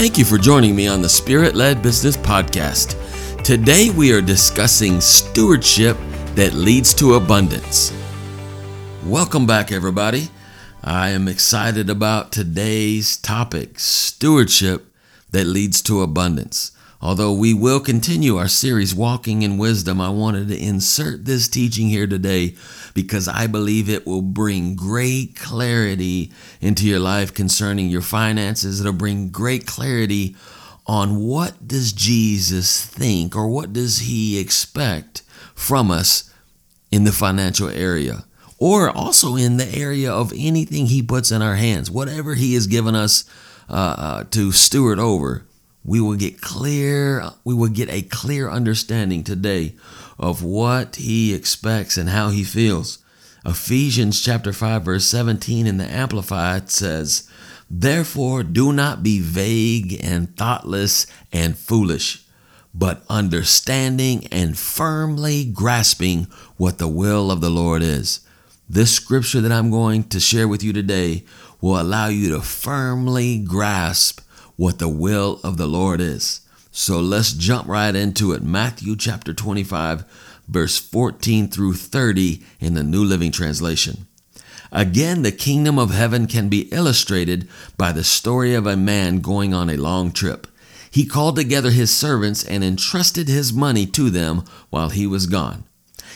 Thank you for joining me on the Spirit Led Business Podcast. Today we are discussing stewardship that leads to abundance. Welcome back, everybody. I am excited about today's topic stewardship that leads to abundance. Although we will continue our series, Walking in Wisdom, I wanted to insert this teaching here today because I believe it will bring great clarity into your life concerning your finances. It'll bring great clarity on what does Jesus think or what does he expect from us in the financial area or also in the area of anything he puts in our hands, whatever he has given us uh, uh, to steward over we will get clear we will get a clear understanding today of what he expects and how he feels. Ephesians chapter 5 verse 17 in the amplified says therefore do not be vague and thoughtless and foolish but understanding and firmly grasping what the will of the lord is. This scripture that i'm going to share with you today will allow you to firmly grasp what the will of the Lord is. So let's jump right into it. Matthew chapter 25, verse 14 through 30 in the New Living Translation. Again, the kingdom of heaven can be illustrated by the story of a man going on a long trip. He called together his servants and entrusted his money to them while he was gone.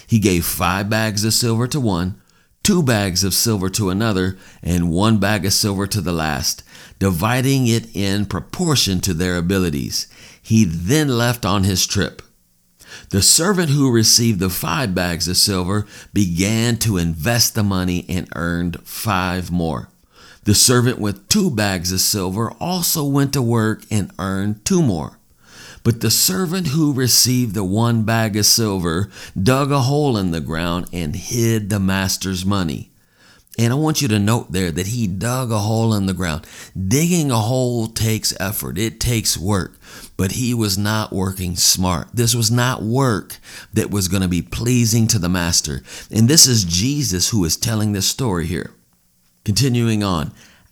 He gave five bags of silver to one, two bags of silver to another, and one bag of silver to the last, dividing it in proportion to their abilities. He then left on his trip. The servant who received the five bags of silver began to invest the money and earned five more. The servant with two bags of silver also went to work and earned two more. But the servant who received the one bag of silver dug a hole in the ground and hid the master's money. And I want you to note there that he dug a hole in the ground. Digging a hole takes effort, it takes work, but he was not working smart. This was not work that was going to be pleasing to the master. And this is Jesus who is telling this story here. Continuing on.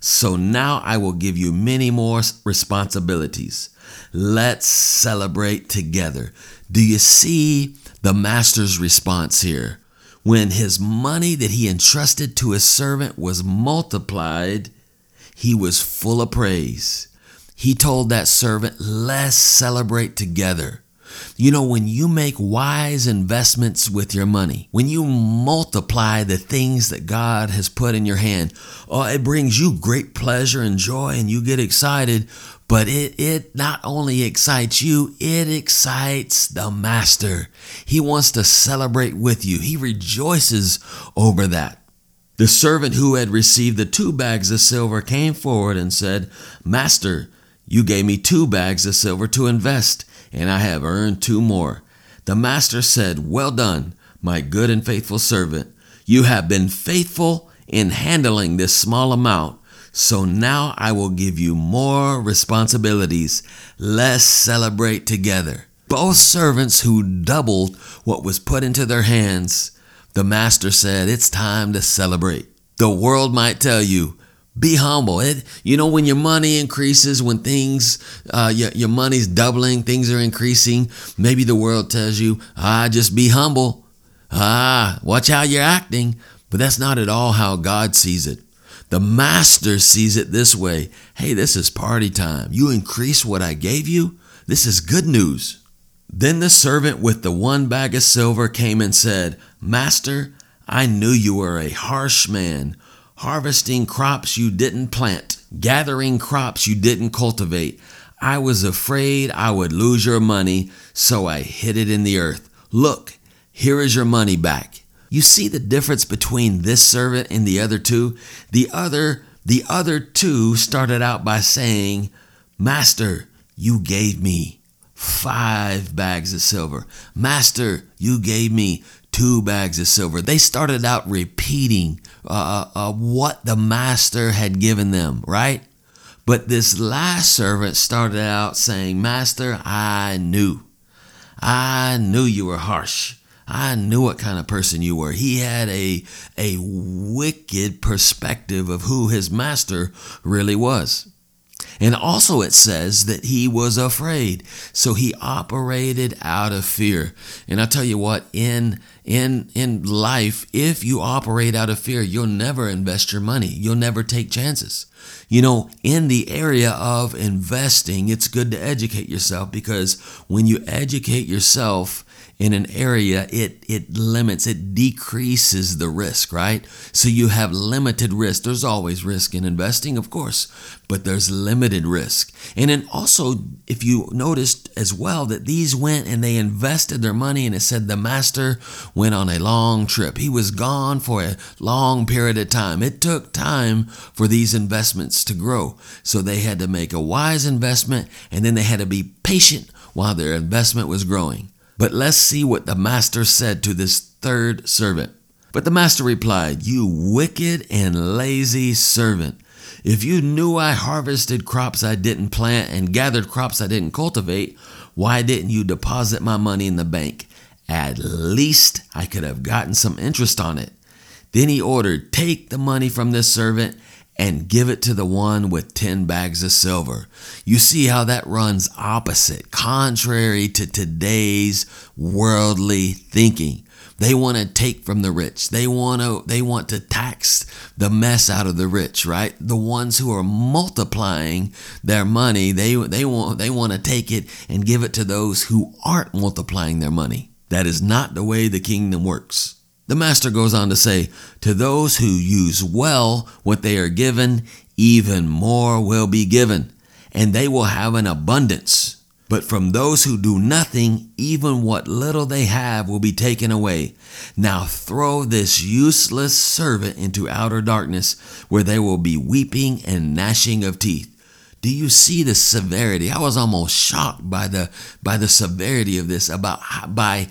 so now I will give you many more responsibilities. Let's celebrate together. Do you see the master's response here? When his money that he entrusted to his servant was multiplied, he was full of praise. He told that servant, Let's celebrate together. You know, when you make wise investments with your money, when you multiply the things that God has put in your hand, oh, it brings you great pleasure and joy and you get excited. But it, it not only excites you, it excites the master. He wants to celebrate with you. He rejoices over that. The servant who had received the two bags of silver came forward and said, Master, you gave me two bags of silver to invest and I have earned two more. The master said, Well done, my good and faithful servant. You have been faithful in handling this small amount, so now I will give you more responsibilities. Let's celebrate together. Both servants who doubled what was put into their hands, the master said, It's time to celebrate. The world might tell you, be humble. It, you know, when your money increases, when things, uh, your, your money's doubling, things are increasing, maybe the world tells you, ah, just be humble. Ah, watch how you're acting. But that's not at all how God sees it. The master sees it this way Hey, this is party time. You increase what I gave you. This is good news. Then the servant with the one bag of silver came and said, Master, I knew you were a harsh man harvesting crops you didn't plant, gathering crops you didn't cultivate. I was afraid I would lose your money, so I hid it in the earth. Look, here is your money back. You see the difference between this servant and the other two? The other the other two started out by saying, Master, you gave me five bags of silver. Master, you gave me two bags of silver. They started out repeating uh, uh, uh, what the master had given them, right? But this last servant started out saying, Master, I knew. I knew you were harsh. I knew what kind of person you were. He had a, a wicked perspective of who his master really was. And also it says that he was afraid. So he operated out of fear. And I tell you what, in in in life, if you operate out of fear, you'll never invest your money. You'll never take chances. You know, in the area of investing, it's good to educate yourself because when you educate yourself, in an area, it, it limits, it decreases the risk, right? So you have limited risk. There's always risk in investing, of course, but there's limited risk. And then also, if you noticed as well that these went and they invested their money, and it said the master went on a long trip. He was gone for a long period of time. It took time for these investments to grow. So they had to make a wise investment and then they had to be patient while their investment was growing. But let's see what the master said to this third servant. But the master replied, You wicked and lazy servant. If you knew I harvested crops I didn't plant and gathered crops I didn't cultivate, why didn't you deposit my money in the bank? At least I could have gotten some interest on it. Then he ordered, Take the money from this servant and give it to the one with 10 bags of silver. You see how that runs opposite, contrary to today's worldly thinking. They want to take from the rich. They want to they want to tax the mess out of the rich, right? The ones who are multiplying their money, they they want they want to take it and give it to those who aren't multiplying their money. That is not the way the kingdom works. The master goes on to say, To those who use well what they are given, even more will be given, and they will have an abundance. But from those who do nothing, even what little they have will be taken away. Now throw this useless servant into outer darkness, where there will be weeping and gnashing of teeth. Do you see the severity? I was almost shocked by the by the severity of this about by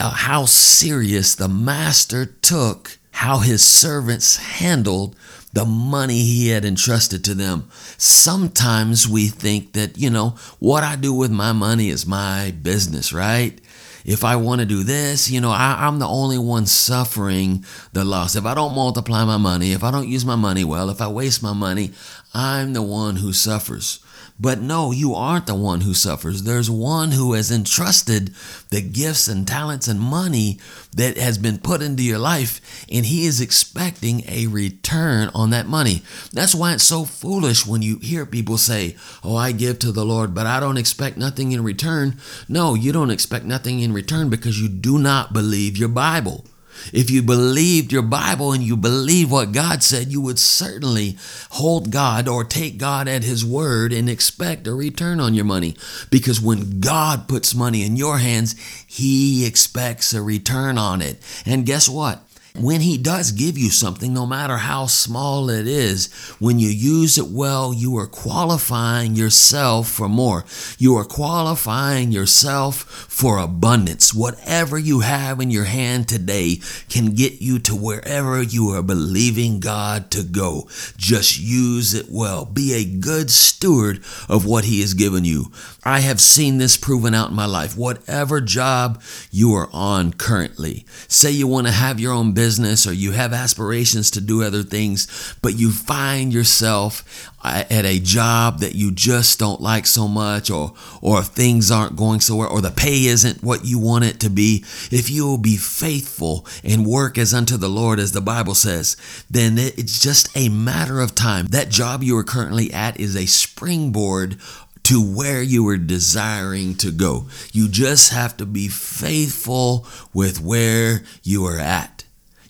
Uh, how serious the master took how his servants handled the money he had entrusted to them. Sometimes we think that, you know, what I do with my money is my business, right? If I want to do this, you know, I, am the only one suffering the loss. If I don't multiply my money, if I don't use my money well, if I waste my money, I'm the one who suffers. But no, you aren't the one who suffers. There's one who has entrusted the gifts and talents and money that has been put into your life, and he is expecting a return on that money. That's why it's so foolish when you hear people say, Oh, I give to the Lord, but I don't expect nothing in return. No, you don't expect nothing in return because you do not believe your Bible. If you believed your Bible and you believe what God said, you would certainly hold God or take God at His word and expect a return on your money. Because when God puts money in your hands, He expects a return on it. And guess what? When He does give you something, no matter how small it is, when you use it well, you are qualifying yourself for more. You are qualifying yourself for abundance. Whatever you have in your hand today can get you to wherever you are believing God to go. Just use it well. Be a good steward of what He has given you. I have seen this proven out in my life. Whatever job you are on currently, say you want to have your own business or you have aspirations to do other things, but you find yourself at a job that you just don't like so much or or things aren't going so well or the pay isn't what you want it to be if you will be faithful and work as unto the Lord as the Bible says then it's just a matter of time that job you are currently at is a springboard to where you are desiring to go. You just have to be faithful with where you are at.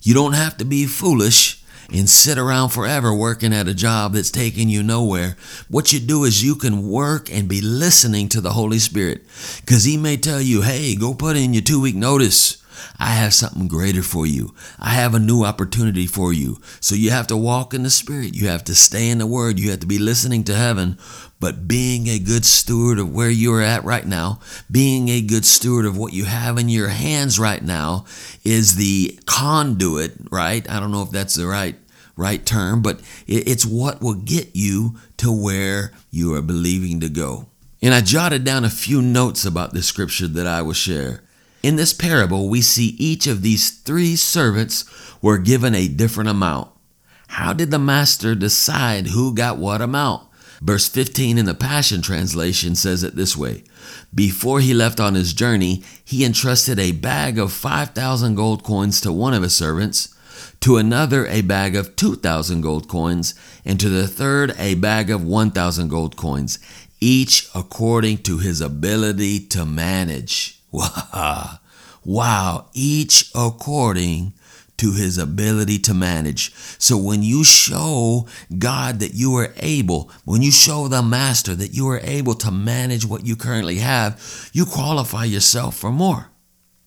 You don't have to be foolish and sit around forever working at a job that's taking you nowhere. What you do is you can work and be listening to the Holy Spirit because He may tell you, hey, go put in your two week notice I have something greater for you. I have a new opportunity for you. So you have to walk in the Spirit. You have to stay in the Word. You have to be listening to heaven. But being a good steward of where you're at right now, being a good steward of what you have in your hands right now is the conduit, right? I don't know if that's the right right term, but it's what will get you to where you are believing to go. And I jotted down a few notes about the scripture that I will share. In this parable, we see each of these three servants were given a different amount. How did the master decide who got what amount? Verse 15 in the Passion Translation says it this way Before he left on his journey, he entrusted a bag of 5,000 gold coins to one of his servants, to another a bag of 2,000 gold coins, and to the third a bag of 1,000 gold coins, each according to his ability to manage. Wow, each according to his ability to manage. So when you show God that you are able, when you show the master that you are able to manage what you currently have, you qualify yourself for more.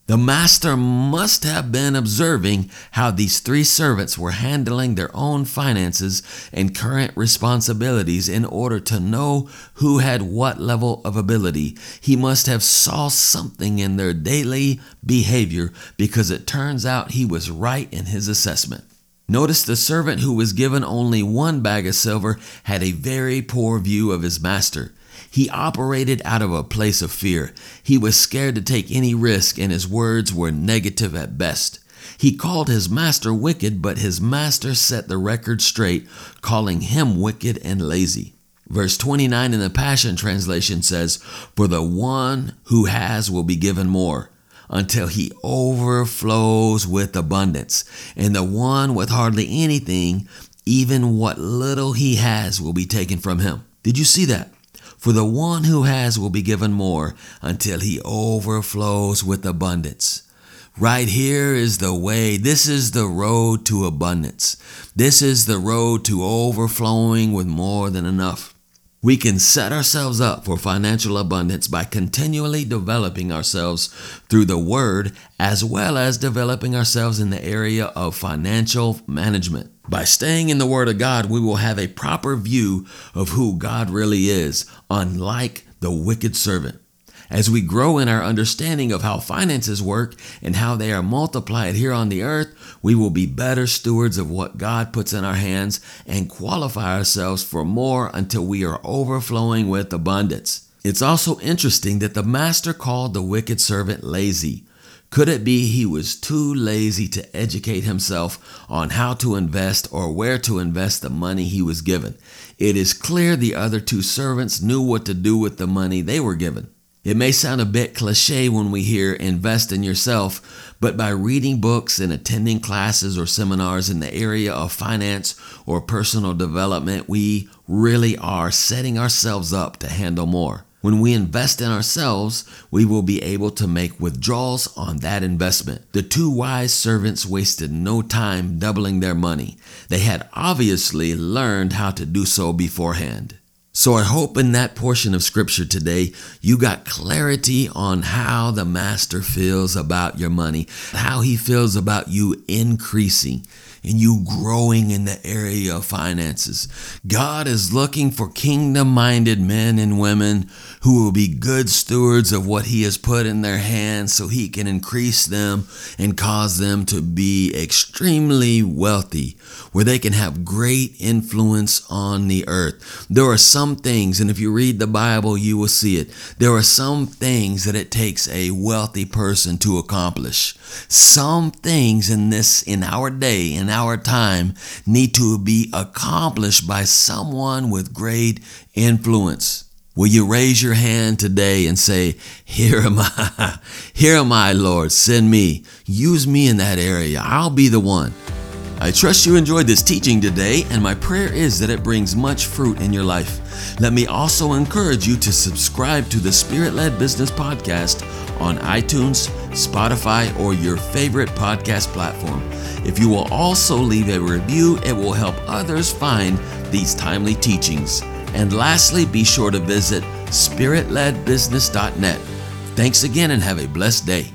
The master must have been observing how these three servants were handling their own finances and current responsibilities in order to know who had what level of ability. He must have saw something in their daily behavior because it turns out he was right in his assessment. Notice the servant who was given only one bag of silver had a very poor view of his master. He operated out of a place of fear. He was scared to take any risk, and his words were negative at best. He called his master wicked, but his master set the record straight, calling him wicked and lazy. Verse 29 in the Passion Translation says, For the one who has will be given more until he overflows with abundance. And the one with hardly anything, even what little he has, will be taken from him. Did you see that? For the one who has will be given more until he overflows with abundance. Right here is the way. This is the road to abundance. This is the road to overflowing with more than enough. We can set ourselves up for financial abundance by continually developing ourselves through the Word as well as developing ourselves in the area of financial management. By staying in the Word of God, we will have a proper view of who God really is, unlike the wicked servant. As we grow in our understanding of how finances work and how they are multiplied here on the earth, we will be better stewards of what God puts in our hands and qualify ourselves for more until we are overflowing with abundance. It's also interesting that the master called the wicked servant lazy. Could it be he was too lazy to educate himself on how to invest or where to invest the money he was given? It is clear the other two servants knew what to do with the money they were given. It may sound a bit cliche when we hear invest in yourself, but by reading books and attending classes or seminars in the area of finance or personal development, we really are setting ourselves up to handle more. When we invest in ourselves, we will be able to make withdrawals on that investment. The two wise servants wasted no time doubling their money. They had obviously learned how to do so beforehand. So I hope in that portion of scripture today, you got clarity on how the master feels about your money, how he feels about you increasing and you growing in the area of finances. God is looking for kingdom minded men and women who will be good stewards of what He has put in their hands so He can increase them and cause them to be extremely wealthy, where they can have great influence on the earth. There are some things, and if you read the Bible, you will see it. There are some things that it takes a wealthy person to accomplish. Some things in this, in our day, in our time need to be accomplished by someone with great influence. Will you raise your hand today and say, Here am I, here am I, Lord, send me, use me in that area, I'll be the one. I trust you enjoyed this teaching today, and my prayer is that it brings much fruit in your life. Let me also encourage you to subscribe to the Spirit Led Business Podcast on iTunes, Spotify, or your favorite podcast platform. If you will also leave a review, it will help others find these timely teachings. And lastly, be sure to visit spiritledbusiness.net. Thanks again and have a blessed day.